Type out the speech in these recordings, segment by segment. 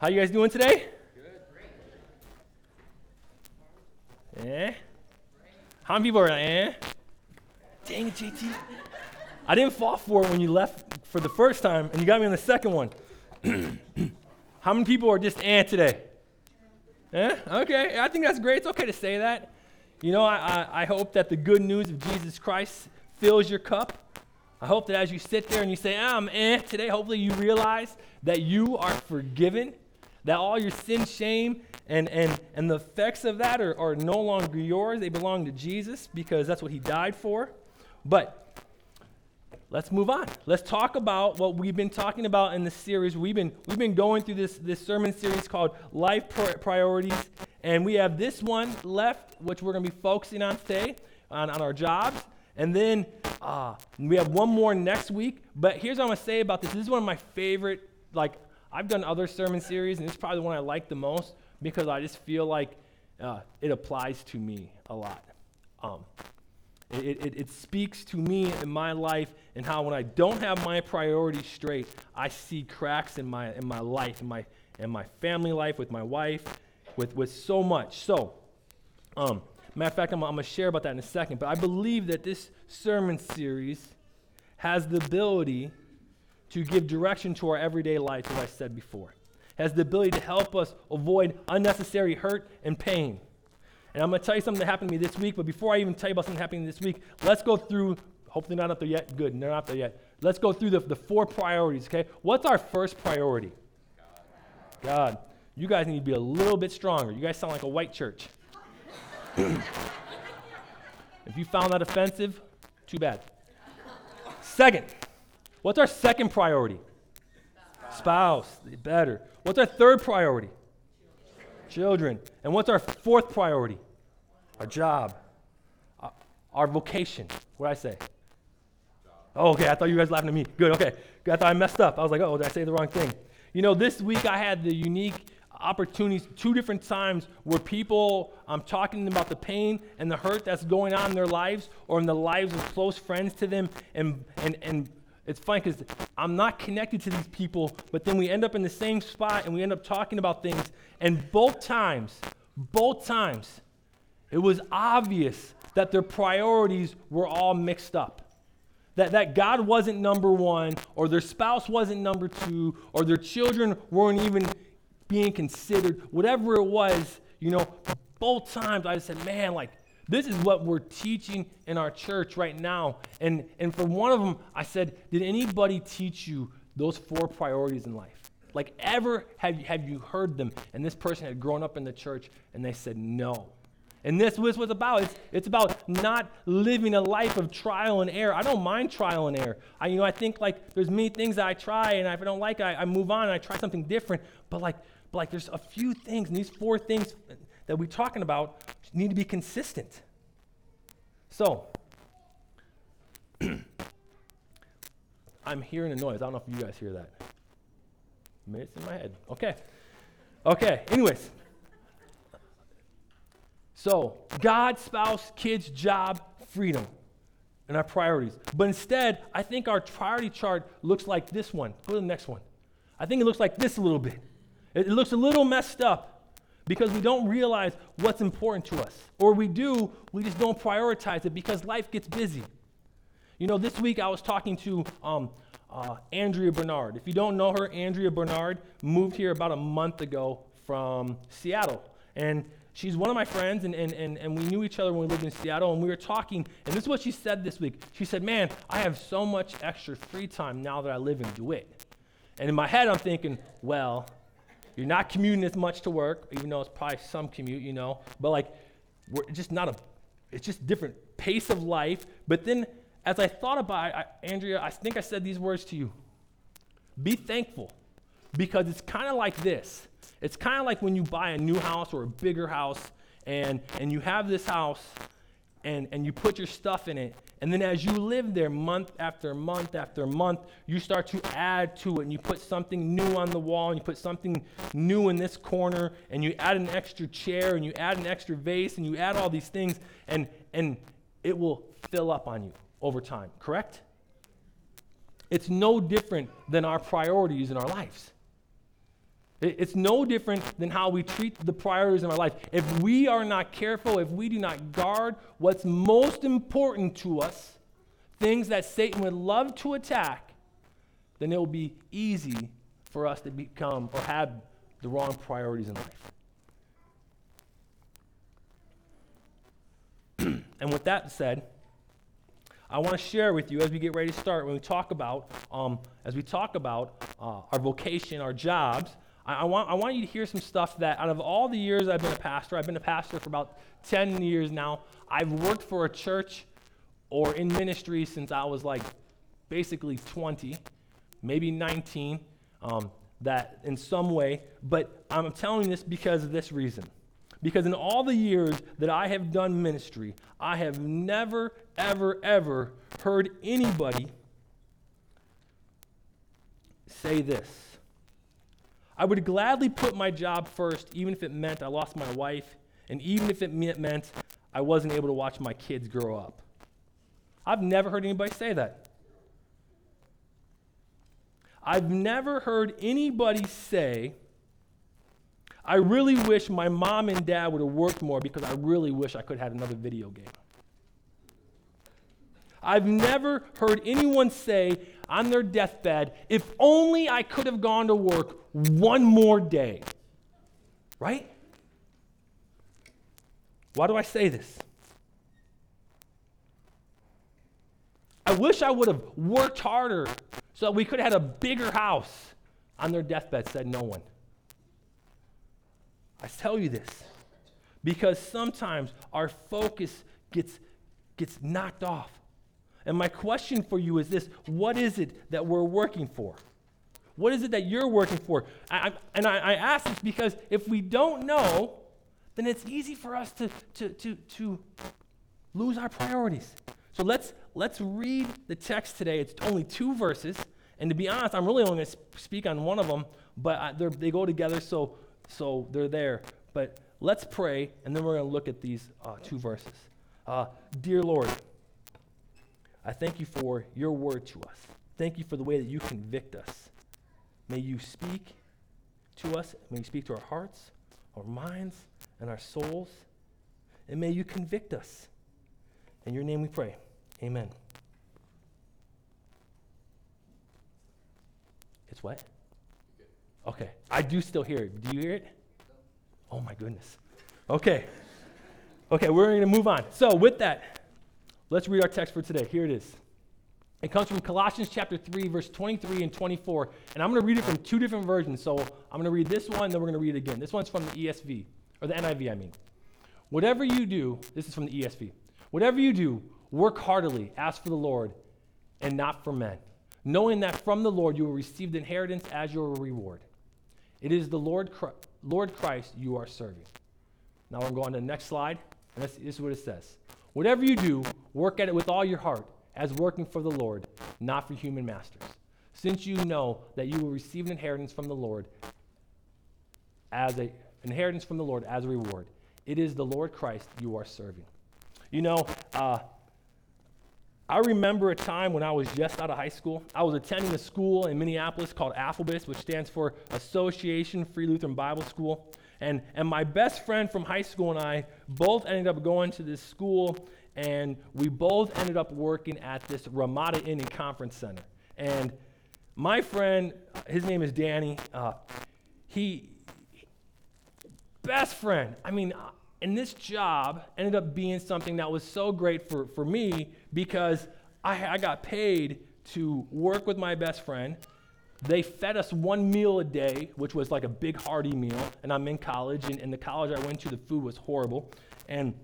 How you guys doing today? Good. Eh? How many people are eh? Dang it, JT. I didn't fall for it when you left for the first time, and you got me on the second one. How many people are just eh today? Eh? Okay, I think that's great. It's okay to say that. You know, I, I, I hope that the good news of Jesus Christ fills your cup. I hope that as you sit there and you say, ah, I'm eh today, hopefully you realize that you are forgiven, that all your sin, shame, and, and, and the effects of that are, are no longer yours. They belong to Jesus because that's what he died for. But let's move on. Let's talk about what we've been talking about in the series. We've been, we've been going through this, this sermon series called Life Priorities, and we have this one left, which we're going to be focusing on today on, on our jobs. And then uh, we have one more next week. But here's what I'm going to say about this. This is one of my favorite, like, I've done other sermon series, and is probably the one I like the most because I just feel like uh, it applies to me a lot. Um, it, it, it, speaks to me in my life and how when I don't have my priorities straight, I see cracks in my, in my life, in my, in my family life, with my wife, with, with so much. So, um, Matter of fact, I'm, I'm going to share about that in a second. But I believe that this sermon series has the ability to give direction to our everyday life, as I said before. It has the ability to help us avoid unnecessary hurt and pain. And I'm going to tell you something that happened to me this week. But before I even tell you about something happening this week, let's go through. Hopefully, not up there yet. Good, they're not up there yet. Let's go through the, the four priorities, okay? What's our first priority? God. God. You guys need to be a little bit stronger. You guys sound like a white church if you found that offensive, too bad. Second, what's our second priority? Spouse. Spouse. Better. What's our third priority? Children. And what's our fourth priority? Our job. Uh, our vocation. What I say? Oh, okay. I thought you guys laughing at me. Good. Okay. I thought I messed up. I was like, oh, did I say the wrong thing? You know, this week I had the unique opportunities two different times where people i'm talking about the pain and the hurt that's going on in their lives or in the lives of close friends to them and and and it's funny because i'm not connected to these people but then we end up in the same spot and we end up talking about things. And both times both times it was obvious that their priorities were all mixed up. That, that God wasn't number one, or their spouse wasn't number two, or their children weren't even being considered, whatever it was, you know, both times I said, man, like, this is what we're teaching in our church right now. And, and for one of them, I said, did anybody teach you those four priorities in life? Like, ever have you, have you heard them? And this person had grown up in the church, and they said, no. And this was about. It's, it's about not living a life of trial and error. I don't mind trial and error. I, you know, I think like there's many things that I try, and if I don't like it, I, I move on and I try something different. But like but like there's a few things, and these four things that we're talking about need to be consistent. So, I'm hearing a noise. I don't know if you guys hear that. Maybe it's in my head. Okay. Okay. Anyways. So, God, spouse, kids, job, freedom, and our priorities. But instead, I think our priority chart looks like this one. Go to the next one. I think it looks like this a little bit. It looks a little messed up because we don't realize what's important to us. Or we do, we just don't prioritize it because life gets busy. You know, this week I was talking to um, uh, Andrea Bernard. If you don't know her, Andrea Bernard moved here about a month ago from Seattle. And she's one of my friends, and, and, and, and we knew each other when we lived in Seattle, and we were talking. And this is what she said this week. She said, Man, I have so much extra free time now that I live in DeWitt. And in my head, I'm thinking, Well, you're not commuting as much to work, even though it's probably some commute, you know. But like, we're just not a, it's just different pace of life. But then as I thought about it, I, Andrea, I think I said these words to you. Be thankful because it's kind of like this. It's kind of like when you buy a new house or a bigger house and, and you have this house and, and you put your stuff in it and then as you live there month after month after month, you start to add to it and you put something new on the wall and you put something new in this corner and you add an extra chair and you add an extra vase and you add all these things and, and it will fill up on you over time, correct? It's no different than our priorities in our lives. It's no different than how we treat the priorities in our life. If we are not careful, if we do not guard what's most important to us, things that Satan would love to attack, then it will be easy for us to become or have the wrong priorities in life. and with that said, I want to share with you as we get ready to start when we talk about um, as we talk about uh, our vocation, our jobs. I, I, want I want you to hear some stuff that out of all the years I've been a pastor, I've been a pastor for about 10 years now. I've worked for a church or in ministry since I was like basically 20, maybe 19. Um, that in some way, but I'm telling this because of this reason. Because in all the years that I have done ministry, I have never, ever, ever heard anybody say this. I would gladly put my job first, even if it meant I lost my wife, and even if it meant I wasn't able to watch my kids grow up. I've never heard anybody say that. I've never heard anybody say, I really wish my mom and dad would have worked more because I really wish I could have had another video game. I've never heard anyone say on their deathbed, if only I could have gone to work one more day. Right? Why do I say this? I wish I would have worked harder so that we could have had a bigger house. On their deathbed, said no one. I tell you this because sometimes our focus gets, gets knocked off. And my question for you is this what is it that we're working for? What is it that you're working for? I, I, and I, I ask this because if we don't know, then it's easy for us to, to, to, to lose our priorities. So let's, let's read the text today. It's only two verses. And to be honest, I'm really only going to speak on one of them, but they go together, so, so they're there. But let's pray, and then we're going to look at these uh, two verses. Uh, Dear Lord, I thank you for your word to us. Thank you for the way that you convict us. May you speak to us. May you speak to our hearts, our minds, and our souls. And may you convict us. In your name we pray. Amen. It's what? Okay. I do still hear it. Do you hear it? Oh my goodness. Okay. Okay, we're going to move on. So, with that, let's read our text for today. Here it is. It comes from Colossians chapter 3, verse 23 and 24. And I'm going to read it from two different versions. So, I'm going to read this one, then we're going to read it again. This one's from the ESV, or the NIV, I mean. Whatever you do, this is from the ESV. Whatever you do, Work heartily, ask for the Lord, and not for men, knowing that from the Lord you will receive the inheritance as your reward. It is the Lord, Lord Christ you are serving. Now we're going to the next slide, and this, this is what it says. Whatever you do, work at it with all your heart, as working for the Lord, not for human masters, since you know that you will receive an inheritance from the Lord as a inheritance from the Lord as a reward. It is the Lord Christ you are serving. You know, uh, I remember a time when I was just out of high school. I was attending a school in Minneapolis called AFLBIS, which stands for Association Free Lutheran Bible School. And, and my best friend from high school and I both ended up going to this school, and we both ended up working at this Ramada Inn and Conference Center. And my friend, his name is Danny, uh, he, best friend, I mean, and this job ended up being something that was so great for, for me because I, I got paid to work with my best friend. They fed us one meal a day, which was like a big hearty meal. And I'm in college, and, and the college I went to, the food was horrible. And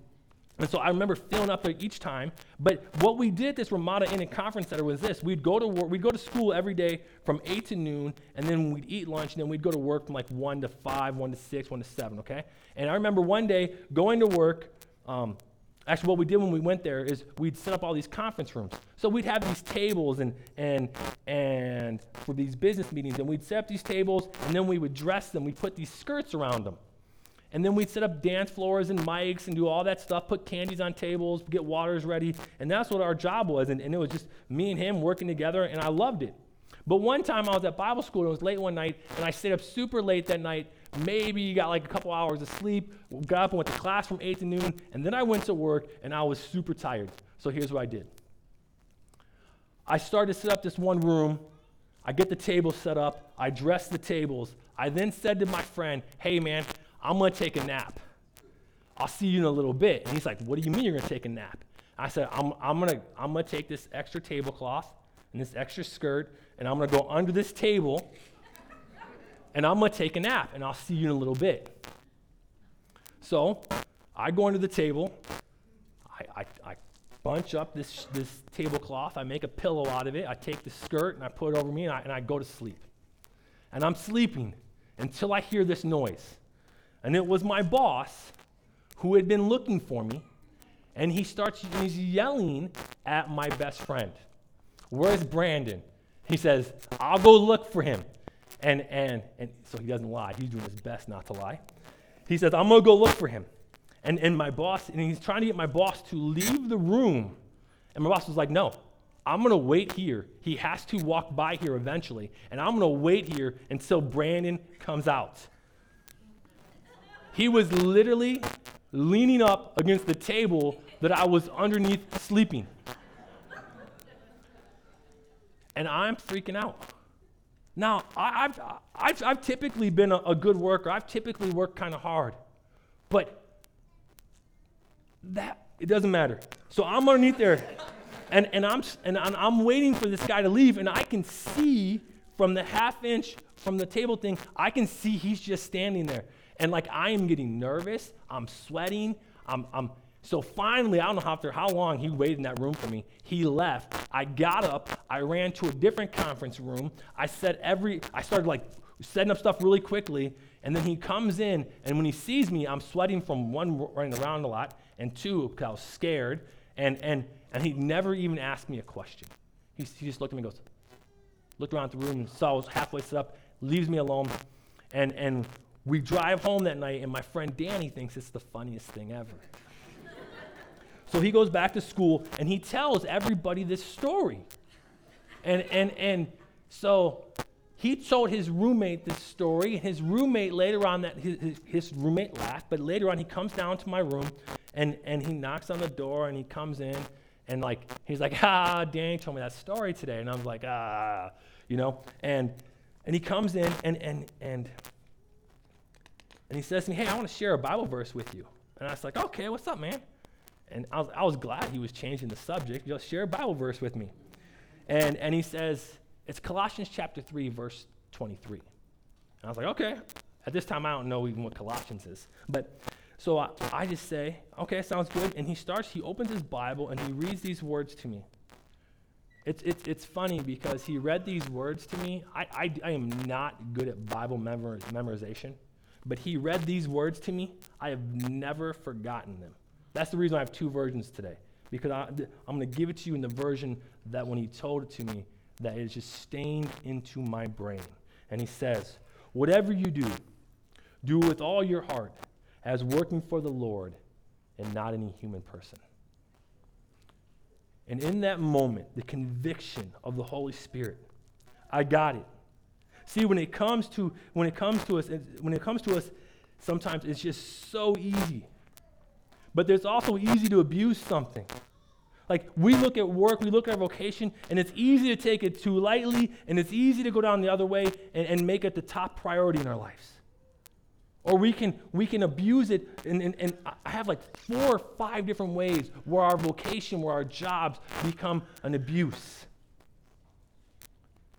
and so I remember filling up there each time. But what we did at this Ramada Inn and Conference Center was this: we'd go to work, we'd go to school every day from eight to noon, and then we'd eat lunch, and then we'd go to work from like one to five, one to six, one to seven. Okay. And I remember one day going to work. Um, actually, what we did when we went there is we'd set up all these conference rooms. So we'd have these tables and and and for these business meetings, and we'd set up these tables, and then we would dress them. We'd put these skirts around them. And then we'd set up dance floors and mics and do all that stuff, put candies on tables, get waters ready. And that's what our job was. And, and it was just me and him working together, and I loved it. But one time I was at Bible school and it was late one night, and I stayed up super late that night. Maybe you got like a couple hours of sleep, got up and went to class from 8 to noon, and then I went to work and I was super tired. So here's what I did I started to set up this one room. I get the table set up, I dress the tables. I then said to my friend, Hey man, I'm gonna take a nap. I'll see you in a little bit. And he's like, What do you mean you're gonna take a nap? I said, I'm, I'm, gonna, I'm gonna take this extra tablecloth and this extra skirt, and I'm gonna go under this table, and I'm gonna take a nap, and I'll see you in a little bit. So I go under the table, I, I, I bunch up this, this tablecloth, I make a pillow out of it, I take the skirt and I put it over me, and I, and I go to sleep. And I'm sleeping until I hear this noise. And it was my boss who had been looking for me and he starts he's yelling at my best friend. Where's Brandon? He says, I'll go look for him. And, and, and so he doesn't lie. He's doing his best not to lie. He says, I'm going to go look for him. And, and my boss, and he's trying to get my boss to leave the room. And my boss was like, No, I'm going to wait here. He has to walk by here eventually. And I'm going to wait here until Brandon comes out. He was literally leaning up against the table that I was underneath sleeping. and I'm freaking out. Now, I, have I've, I've typically been a, a good worker. I've typically worked kind of hard. But that, it doesn't matter. So I'm underneath there, and, and, I'm, and I'm waiting for this guy to leave, and I can see from the half inch from the table thing, I can see he's just standing there. And like I am getting nervous, I'm sweating, I'm, I'm so finally, I don't know how, after how long he waited in that room for me. He left. I got up. I ran to a different conference room. I said every, I started like setting up stuff really quickly. And then he comes in, and when he sees me, I'm sweating from one, running around a lot, and two, because I was scared. And, and, and he never even asked me a question. He, he just looked at me and goes, looked around the room and saw I was halfway set up, leaves me alone. And, and we drive home that night, and my friend Danny thinks it's the funniest thing ever. So he goes back to school and he tells everybody this story. And, and, and so he told his roommate this story. And his roommate later on, that his, his, roommate laughed, but later on he comes down to my room and, and he knocks on the door and he comes in and like he's like, ah, Danny told me that story today. And I was like, ah, you know, and and he comes in and and and and he says to me, Hey, I want to share a Bible verse with you. And I was like, Okay, what's up, man? And I was, I was glad he was changing the subject. Just share a Bible verse with me. And, and he says, It's Colossians chapter 3, verse 23. And I was like, Okay. At this time, I don't know even what Colossians is. But so I, I just say, Okay, sounds good. And he starts, he opens his Bible and he reads these words to me. It's, it's, it's funny because he read these words to me. I, I, I am not good at Bible memor- memorization but he read these words to me. I have never forgotten them. That's the reason I have two versions today, because I, am going to give it to you in the version that when he told it to me, that it is just stained into my brain. And he says, Whatever you do, do with all your heart, as working for the Lord and not any human person. And in that moment, the conviction of the Holy Spirit, I got it. See, when it comes to when it comes to us, when it comes to us, sometimes it's just so easy. But it's also easy to abuse something. Like we look at work, we look at our vocation, and it's easy to take it too lightly, and it's easy to go down the other way and, and make it the top priority in our lives. Or we can we can abuse it, and, and, and I have like four or five different ways where our vocation, where our jobs become an abuse.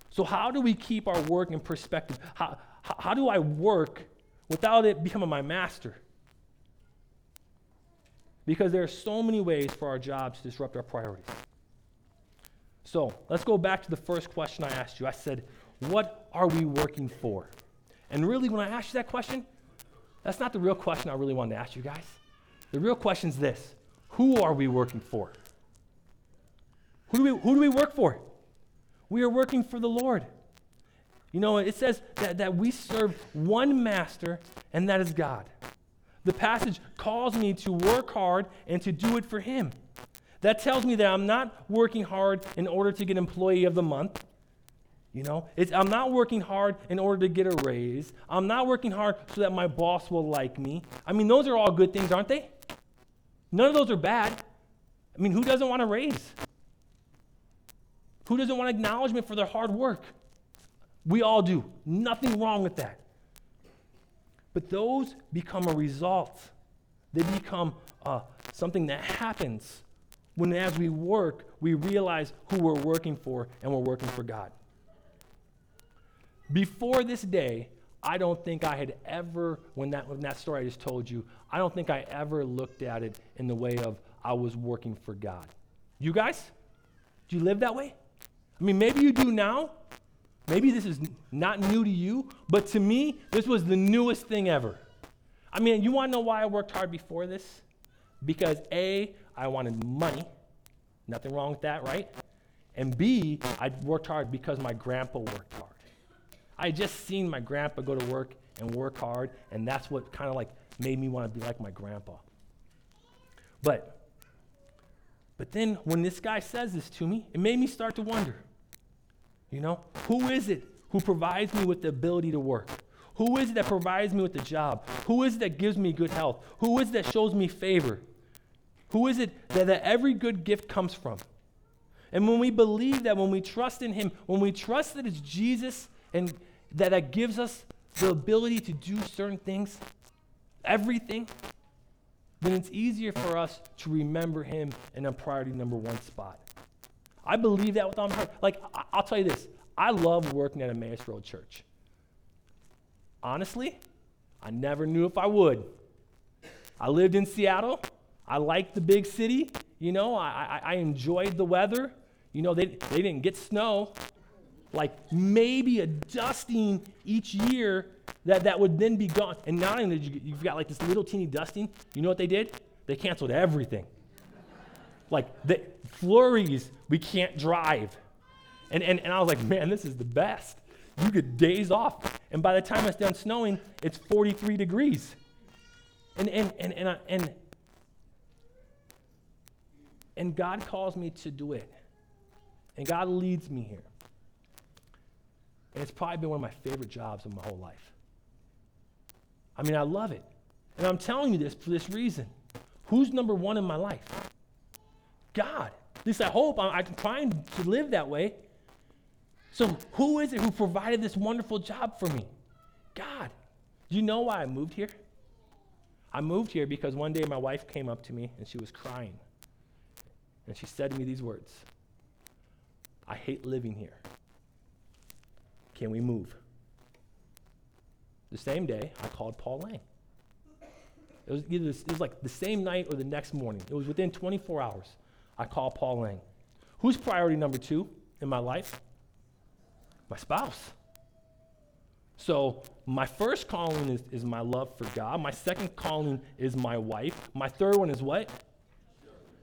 So, how do we keep our work in perspective? How, how do I work without it becoming my master? Because there are so many ways for our jobs to disrupt our priorities. So, let's go back to the first question I asked you. I said, What are we working for? And really, when I asked you that question, that's not the real question I really wanted to ask you guys. The real question is this Who are we working for? Who do we, who do we work for? We are working for the Lord. You know, it says that, that we serve one master, and that is God. The passage calls me to work hard and to do it for Him. That tells me that I'm not working hard in order to get employee of the month. You know, I'm not working hard in order to get a raise. I'm not working hard so that my boss will like me. I mean, those are all good things, aren't they? None of those are bad. I mean, who doesn't want a raise? Who doesn't want acknowledgement for their hard work? We all do. Nothing wrong with that. But those become a result. They become uh, something that happens when, as we work, we realize who we're working for and we're working for God. Before this day, I don't think I had ever, when that, when that story I just told you, I don't think I ever looked at it in the way of I was working for God. You guys? Do you live that way? I mean, maybe you do now. Maybe this is not new to you, but to me, this was the newest thing ever. I mean, you want to know why I worked hard before this? Because A, I wanted money. Nothing wrong with that, right? And B, I worked hard because my grandpa worked hard. I had just seen my grandpa go to work and work hard, and that's what kind of like made me want to be like my grandpa. But but then when this guy says this to me, it made me start to wonder. You know, who is it who provides me with the ability to work? Who is it that provides me with the job? Who is it that gives me good health? Who is it that shows me favor? Who is it that, that every good gift comes from? And when we believe that, when we trust in Him, when we trust that it's Jesus and that, that gives us the ability to do certain things, everything, then it's easier for us to remember Him in a priority number one spot. I believe that with all my heart. Like, I- will tell you this I love working at Emmaus Road Church. Honestly, I never knew if I would. I lived in Seattle. I liked the big city. You know, I, I, I enjoyed the weather. You know, they, they didn't get snow. Like maybe a dusting each year that, that would then be gone. And not only did you, you've got like this little teeny dusting, you know what they did? They canceled everything. Like the flurries, we can't drive. And, and, and I was like, man, this is the best. You get days off. And by the time it's done snowing, it's 43 degrees. And, and, and, and, I, and and God calls me to do it. And God leads me here. And it's probably been one of my favorite jobs of my whole life. I mean, I love it. And I'm telling you this for this reason. Who's number one in my life? God. At least I hope. I'm, trying to live that way. So, who is it who provided this wonderful job for me? God. Do you know why I moved here? I moved here because one day my wife came up to me and she was crying. And she said to me these words I hate living here. Can we move? The same day, I called Paul Lang. It was, either, it was like the same night or the next morning. It was within 24 hours. I call Paul Lang. Who's priority number two in my life? My spouse. So, my first calling is, is my love for God. My second calling is my wife. My third one is what?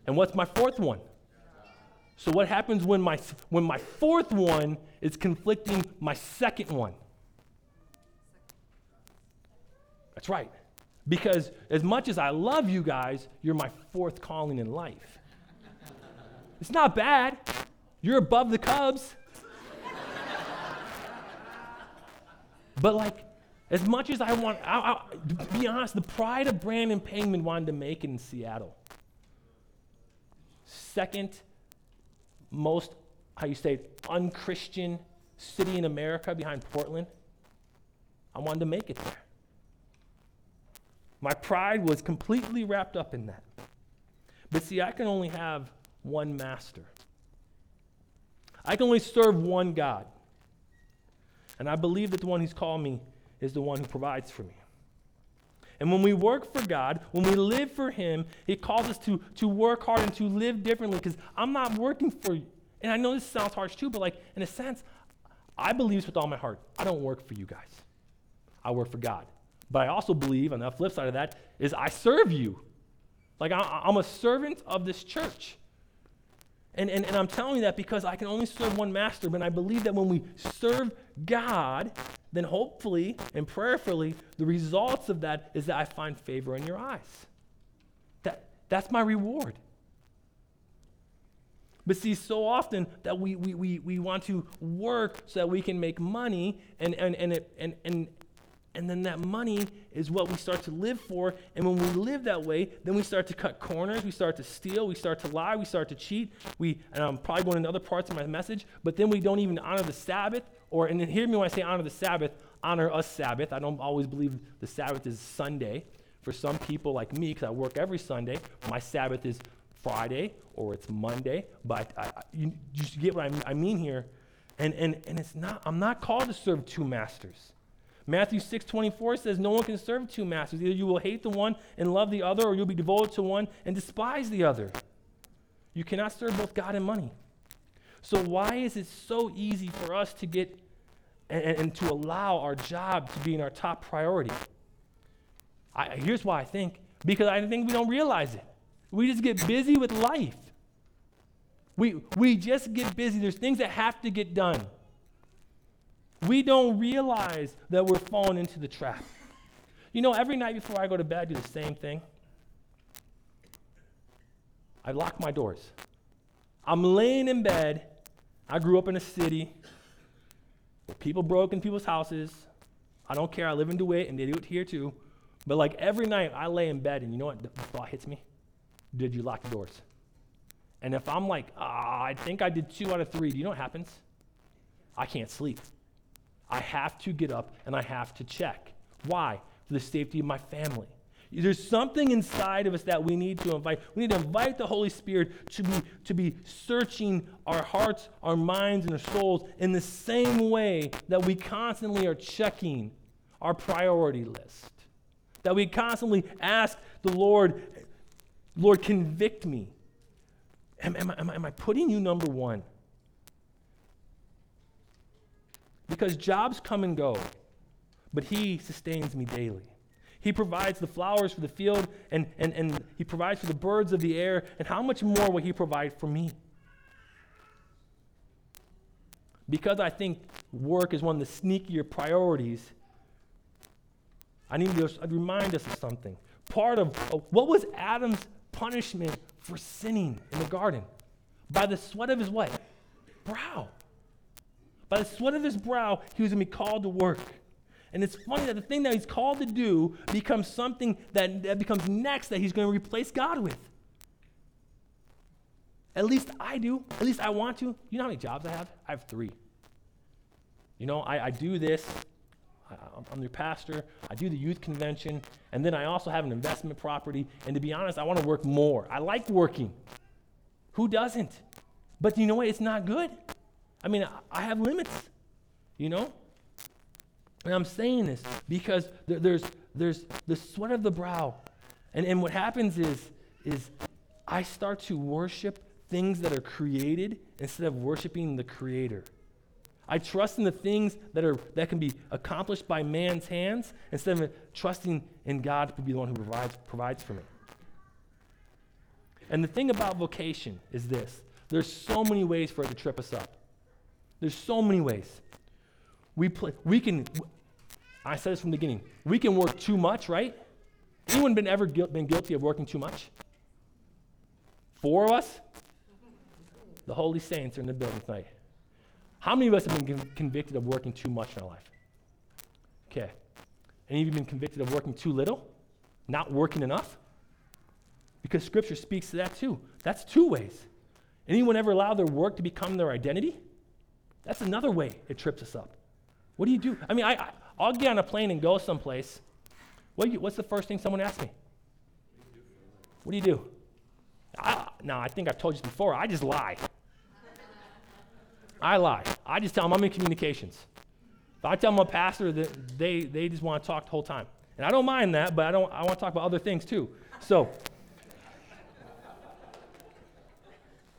And what's my fourth one? So what happens when my when my fourth one is conflicting my second one? That's right. Because as much as I love you guys, you're my fourth calling in life. It's not bad. You're above the Cubs. but like, as much as I want, I, I, to be honest, the pride of Brandon Pangman wanted to make it in Seattle second most, how you say, unchristian city in America behind Portland. I wanted to make it there. My pride was completely wrapped up in that. But see, I can only have one master. I can only serve one God. And I believe that the one who's called me is the one who provides for me. And when we work for God, when we live for Him, He calls us to, to work hard and to live differently because I'm not working for you. And I know this sounds harsh too, but like in a sense, I believe this with all my heart. I don't work for you guys. I work for God. But I also believe, on the flip side of that, is I serve you. Like I, I'm a servant of this church. And, and, and I'm telling you that because I can only serve one master, but I believe that when we serve God, then hopefully and prayerfully, the results of that is that I find favor in your eyes. That, that's my reward. But see, so often that we, we, we, we want to work so that we can make money, and, and, and, it, and, and, and then that money is what we start to live for. And when we live that way, then we start to cut corners, we start to steal, we start to lie, we start to cheat. We, and I'm probably going into other parts of my message, but then we don't even honor the Sabbath. Or, and hear me when I say honor the Sabbath, honor a Sabbath. I don't always believe the Sabbath is Sunday. For some people like me, because I work every Sunday, my Sabbath is Friday or it's Monday. But I, you, get what I, I mean here. And, and, and it's not, I'm not called to serve two masters. Matthew 6 24 says, No one can serve two masters. Either you will hate the one and love the other, or you'll be devoted to one and despise the other. You cannot serve both God and money. So, why is it so easy for us to get and, and to allow our job to be in our top priority? I, here's why I think because I think we don't realize it. We just get busy with life. We, we just get busy. There's things that have to get done. We don't realize that we're falling into the trap. You know, every night before I go to bed, I do the same thing. I lock my doors. I'm laying in bed. I grew up in a city where people broke in people's houses. I don't care. I live in DeWitt, and they do it here too. But like every night, I lay in bed, and you know what? The thought hits me. Did you lock the doors? And if I'm like, ah, I think I did two out of three, do you know what happens? I can't sleep. I have to get up and I have to check. Why? For the safety of my family. There's something inside of us that we need to invite. We need to invite the Holy Spirit to be, to be searching our hearts, our minds, and our souls in the same way that we constantly are checking our priority list. That we constantly ask the Lord, Lord, convict me. Am, am, I, am, I, am I putting you number one? Because jobs come and go, but He sustains me daily. He provides the flowers for the field, and, and, and He provides for the birds of the air, and how much more will He provide for me? Because I think work is one of the sneakier priorities, I need to remind us of something. Part of what was Adam's punishment for sinning in the garden? By the sweat of his what? Brow. By the sweat of his brow, he was going to be called to work. And it's funny that the thing that he's called to do becomes something that, that becomes next that he's going to replace God with. At least I do. At least I want to. You know how many jobs I have? I have three. You know, I, I do this. I, I'm your pastor. I do the youth convention. And then I also have an investment property. And to be honest, I want to work more. I like working. Who doesn't? But you know what? It's not good. I mean, I have limits, you know? And I'm saying this because there's, there's the sweat of the brow. And, and what happens is, is I start to worship things that are created instead of worshiping the Creator. I trust in the things that, are, that can be accomplished by man's hands instead of trusting in God to be the one who provides, provides for me. And the thing about vocation is this there's so many ways for it to trip us up. There's so many ways. We, play, we can, I said this from the beginning, we can work too much, right? Anyone been ever gu- been guilty of working too much? Four of us? The holy saints are in the building tonight. How many of us have been convicted of working too much in our life? Okay. Any of you been convicted of working too little? Not working enough? Because Scripture speaks to that too. That's two ways. Anyone ever allow their work to become their identity? That's another way it trips us up. What do you do? I mean, I, I, will get on a plane and go someplace. What you, what's the first thing someone asks me? What do you do? I, no, I think I've told you before. I just lie. I lie. I just tell them I'm in communications. If I tell them I'm a pastor, that they, they just want to talk the whole time. And I don't mind that, but I, don't, I want to talk about other things too. So,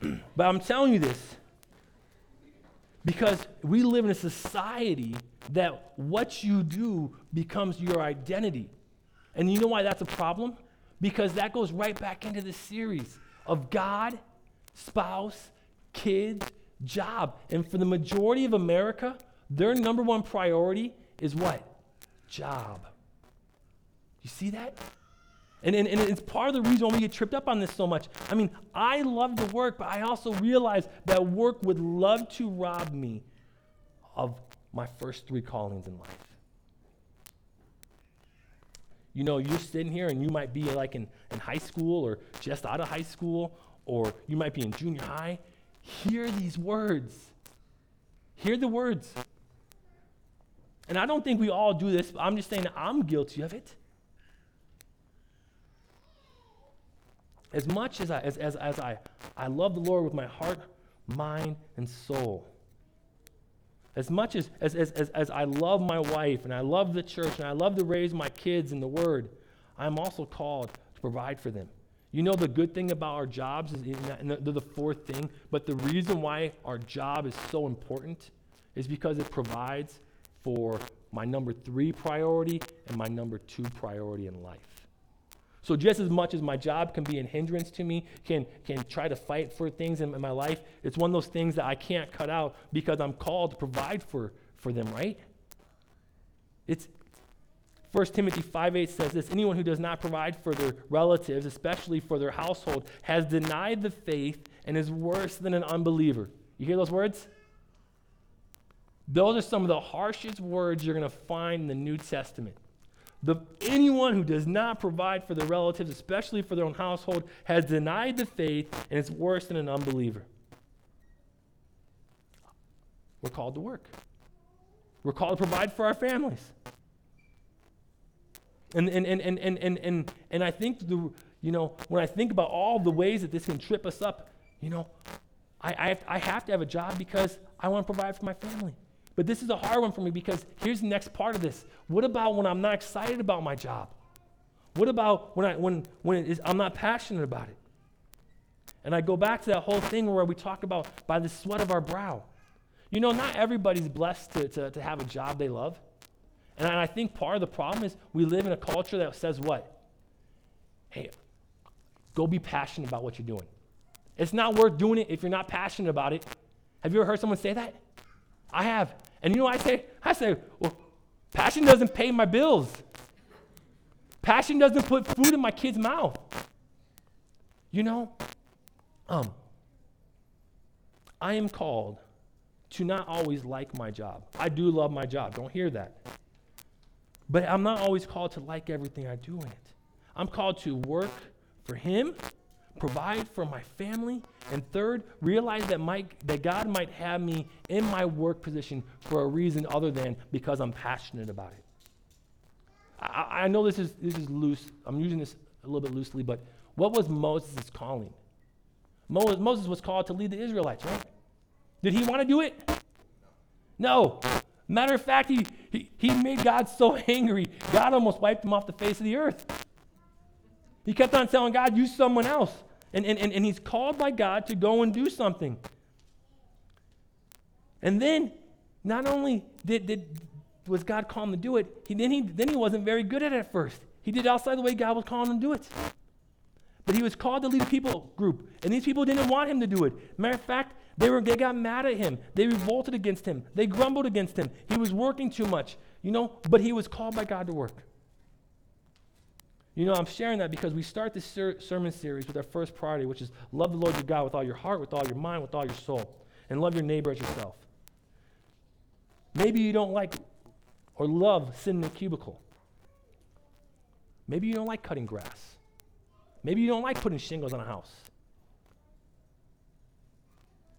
but I'm telling you this because we live in a society that what you do becomes your identity. And you know why that's a problem? Because that goes right back into the series of God, spouse, kids, job. And for the majority of America, their number one priority is what? Job. You see that? And, and, and it's part of the reason why we get tripped up on this so much. I mean, I love to work, but I also realize that work would love to rob me of my first three callings in life. You know, you're sitting here and you might be like in, in high school or just out of high school, or you might be in junior high. Hear these words. Hear the words. And I don't think we all do this, but I'm just saying I'm guilty of it. As much as I, as, as, as I, I love the Lord with my heart, mind, and soul, as much as, as, as, as, as I love my wife and I love the church and I love to raise my kids in the Word, I'm also called to provide for them. You know, the good thing about our jobs is, and the, the fourth thing, but the reason why our job is so important is because it provides for my number three priority and my number two priority in life. So just as much as my job can be a hindrance to me, can, can try to fight for things in, my life, it's one of those things that I can't cut out because I'm called to provide for, for them, right? It's 1 Timothy 5.8 says this, anyone who does not provide for their relatives, especially for their household, has denied the faith and is worse than an unbeliever. You hear those words? Those are some of the harshest words you're going to find in the New Testament. The, anyone who does not provide for their relatives, especially for their own household, has denied the faith and is worse than an unbeliever. We're called to work. We're called to provide for our families. And, and, and, and, and, and, and, and I think, the, you know, when I think about all the ways that this can trip us up, you know, I, I, have, I have to have a job because I want to provide for my family. But this is a hard one for me because here's the next part of this. What about when I'm not excited about my job? What about when, I, when, when I'm not passionate about it? And I go back to that whole thing where we talk about by the sweat of our brow. You know, not everybody's blessed to, to, to have a job they love. And I think part of the problem is we live in a culture that says what? Hey, go be passionate about what you're doing. It's not worth doing it if you're not passionate about it. Have you ever heard someone say that? I have. And you know what I say? I say, well, passion doesn't pay my bills. Passion doesn't put food in my kid's mouth. You know, um, I am called to not always like my job. I do love my job. Don't hear that. But I'm not always called to like everything I do in it. I'm called to work for Him provide for my family, and third, realize that, my, that God might have me in my work position for a reason other than because I'm passionate about it. I, I know this is, this is loose. I'm using this a little bit loosely, but what was Moses' calling? Moses, Moses was called to lead the Israelites, right? Did he want to do it? No. Matter of fact, he, he, he made God so angry, God almost wiped him off the face of the earth. He kept on telling God, use someone else. And, and, and, and he's called by God to go and do something. And then, not only did, did was God calling him to do it, he, then, he, then he wasn't very good at it at first. He did outside the way God was calling him to do it. But he was called to lead a people group, and these people didn't want him to do it. Matter of fact, they, were, they got mad at him. They revolted against him. They grumbled against him. He was working too much, you know, but he was called by God to work. You know, I'm sharing that because we start this ser- sermon series with our first priority, which is love the Lord your God with all your heart, with all your mind, with all your soul, and love your neighbor as yourself. Maybe you don't like or love sitting in a cubicle. Maybe you don't like cutting grass. Maybe you don't like putting shingles on a house.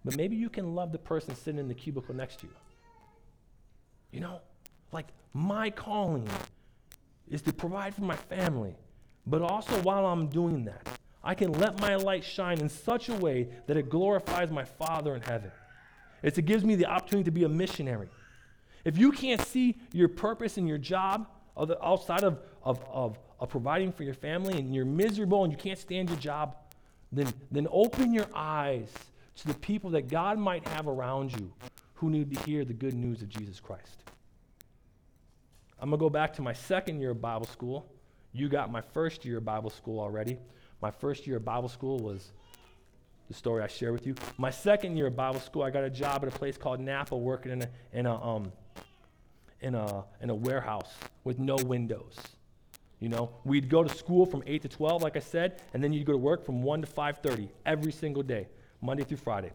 But maybe you can love the person sitting in the cubicle next to you. You know, like my calling is to provide for my family but also, while I'm doing that, I can let my light shine in such a way that it glorifies my Father in heaven. It's, it gives me the opportunity to be a missionary. If you can't see your purpose in your job outside of, of, of, of providing for your family and you're miserable and you can't stand your job, then, then open your eyes to the people that God might have around you who need to hear the good news of Jesus Christ. I'm going to go back to my second year of Bible school. You got my first year of Bible school already. My first year of Bible school was the story I share with you. My second year of Bible school, I got a job at a place called Napa working in a, in a, um, in a, in a warehouse with no windows. You know, we'd go to school from 8 to 12, like I said, and then you'd go to work from 1 to 5.30 every single day, Monday through Friday.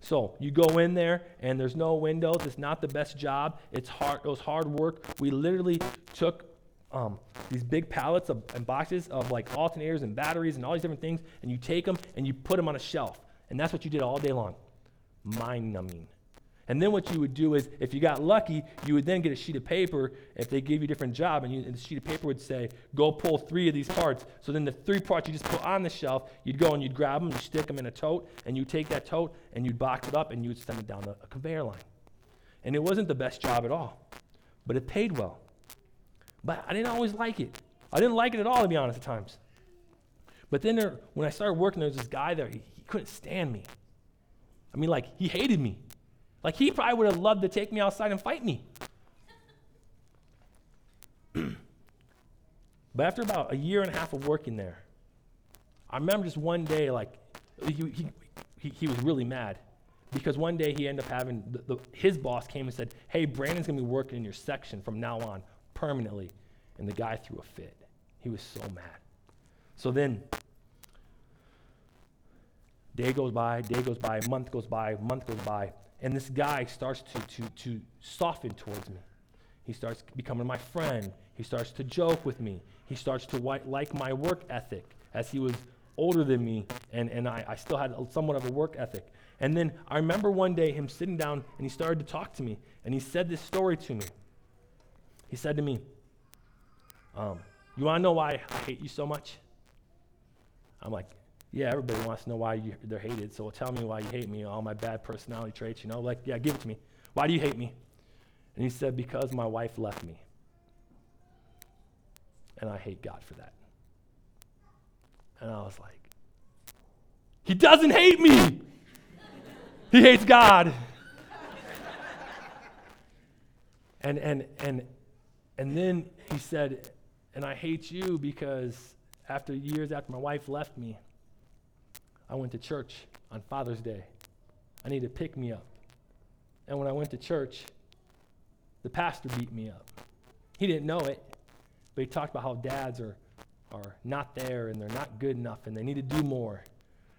So you go in there and there's no windows. It's not the best job. It's hard. It was hard work. We literally took um, these big pallets of, and boxes of like alternators and batteries and all these different things, and you take them and you put them on a shelf. And that's what you did all day long. Mind numbing. And then what you would do is, if you got lucky, you would then get a sheet of paper. If they gave you a different job, and, you, and the sheet of paper would say, "Go pull three of these parts." So then the three parts you just put on the shelf, you'd go and you'd grab them, you stick them in a tote, and you take that tote and you'd box it up and you would send it down a, a conveyor line. And it wasn't the best job at all, but it paid well. But I didn't always like it. I didn't like it at all, to be honest, at times. But then there, when I started working, there was this guy there. He, he couldn't stand me. I mean, like he hated me. Like, he probably would have loved to take me outside and fight me. but after about a year and a half of working there, I remember just one day, like, he, he, he, he was really mad because one day he ended up having the, the, his boss came and said, Hey, Brandon's going to be working in your section from now on permanently. And the guy threw a fit. He was so mad. So then, day goes by, day goes by, month goes by, month goes by. And this guy starts to, to, to soften towards me. He starts becoming my friend. He starts to joke with me. He starts to wi- like my work ethic as he was older than me, and, and I, I still had somewhat of a work ethic. And then I remember one day him sitting down and he started to talk to me, and he said this story to me. He said to me, um, You want to know why I hate you so much? I'm like, yeah, everybody wants to know why you, they're hated. So tell me why you hate me, all my bad personality traits, you know? Like, yeah, give it to me. Why do you hate me? And he said, Because my wife left me. And I hate God for that. And I was like, He doesn't hate me. he hates God. and, and, and, and then he said, And I hate you because after years after my wife left me, I went to church on Father's Day. I needed to pick me up. And when I went to church, the pastor beat me up. He didn't know it, but he talked about how dads are, are not there and they're not good enough and they need to do more.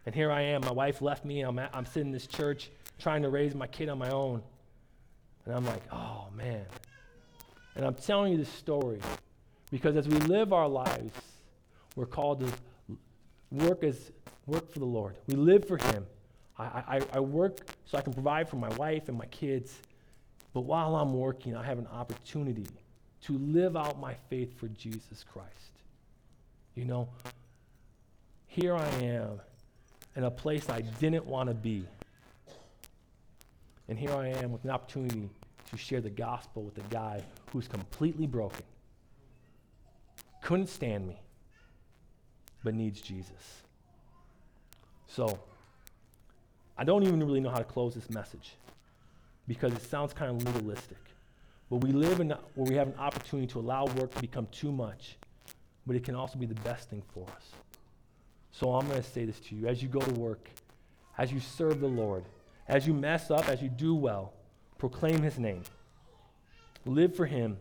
And here I am. My wife left me. I'm, at, I'm sitting in this church trying to raise my kid on my own. And I'm like, oh, man. And I'm telling you this story because as we live our lives, we're called to work as work for the Lord. We live for Him. I, I, I work so I can provide for my wife and my kids. But while I'm working, I have an opportunity to live out my faith for Jesus Christ. You know, here I am in a place I didn't want to be. And here I am with an opportunity to share the gospel with a guy who's completely broken, couldn't stand me, but needs Jesus. So, I don't even really know how to close this message because it sounds kind of legalistic. But we live in where we have an opportunity to allow work to become too much, but it can also be the best thing for us. So I'm going to say this to you as you go to work, as you serve the Lord, as you mess up, as you do well, proclaim his name. Live for him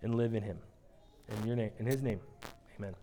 and live in him. In your name, in his name. Amen.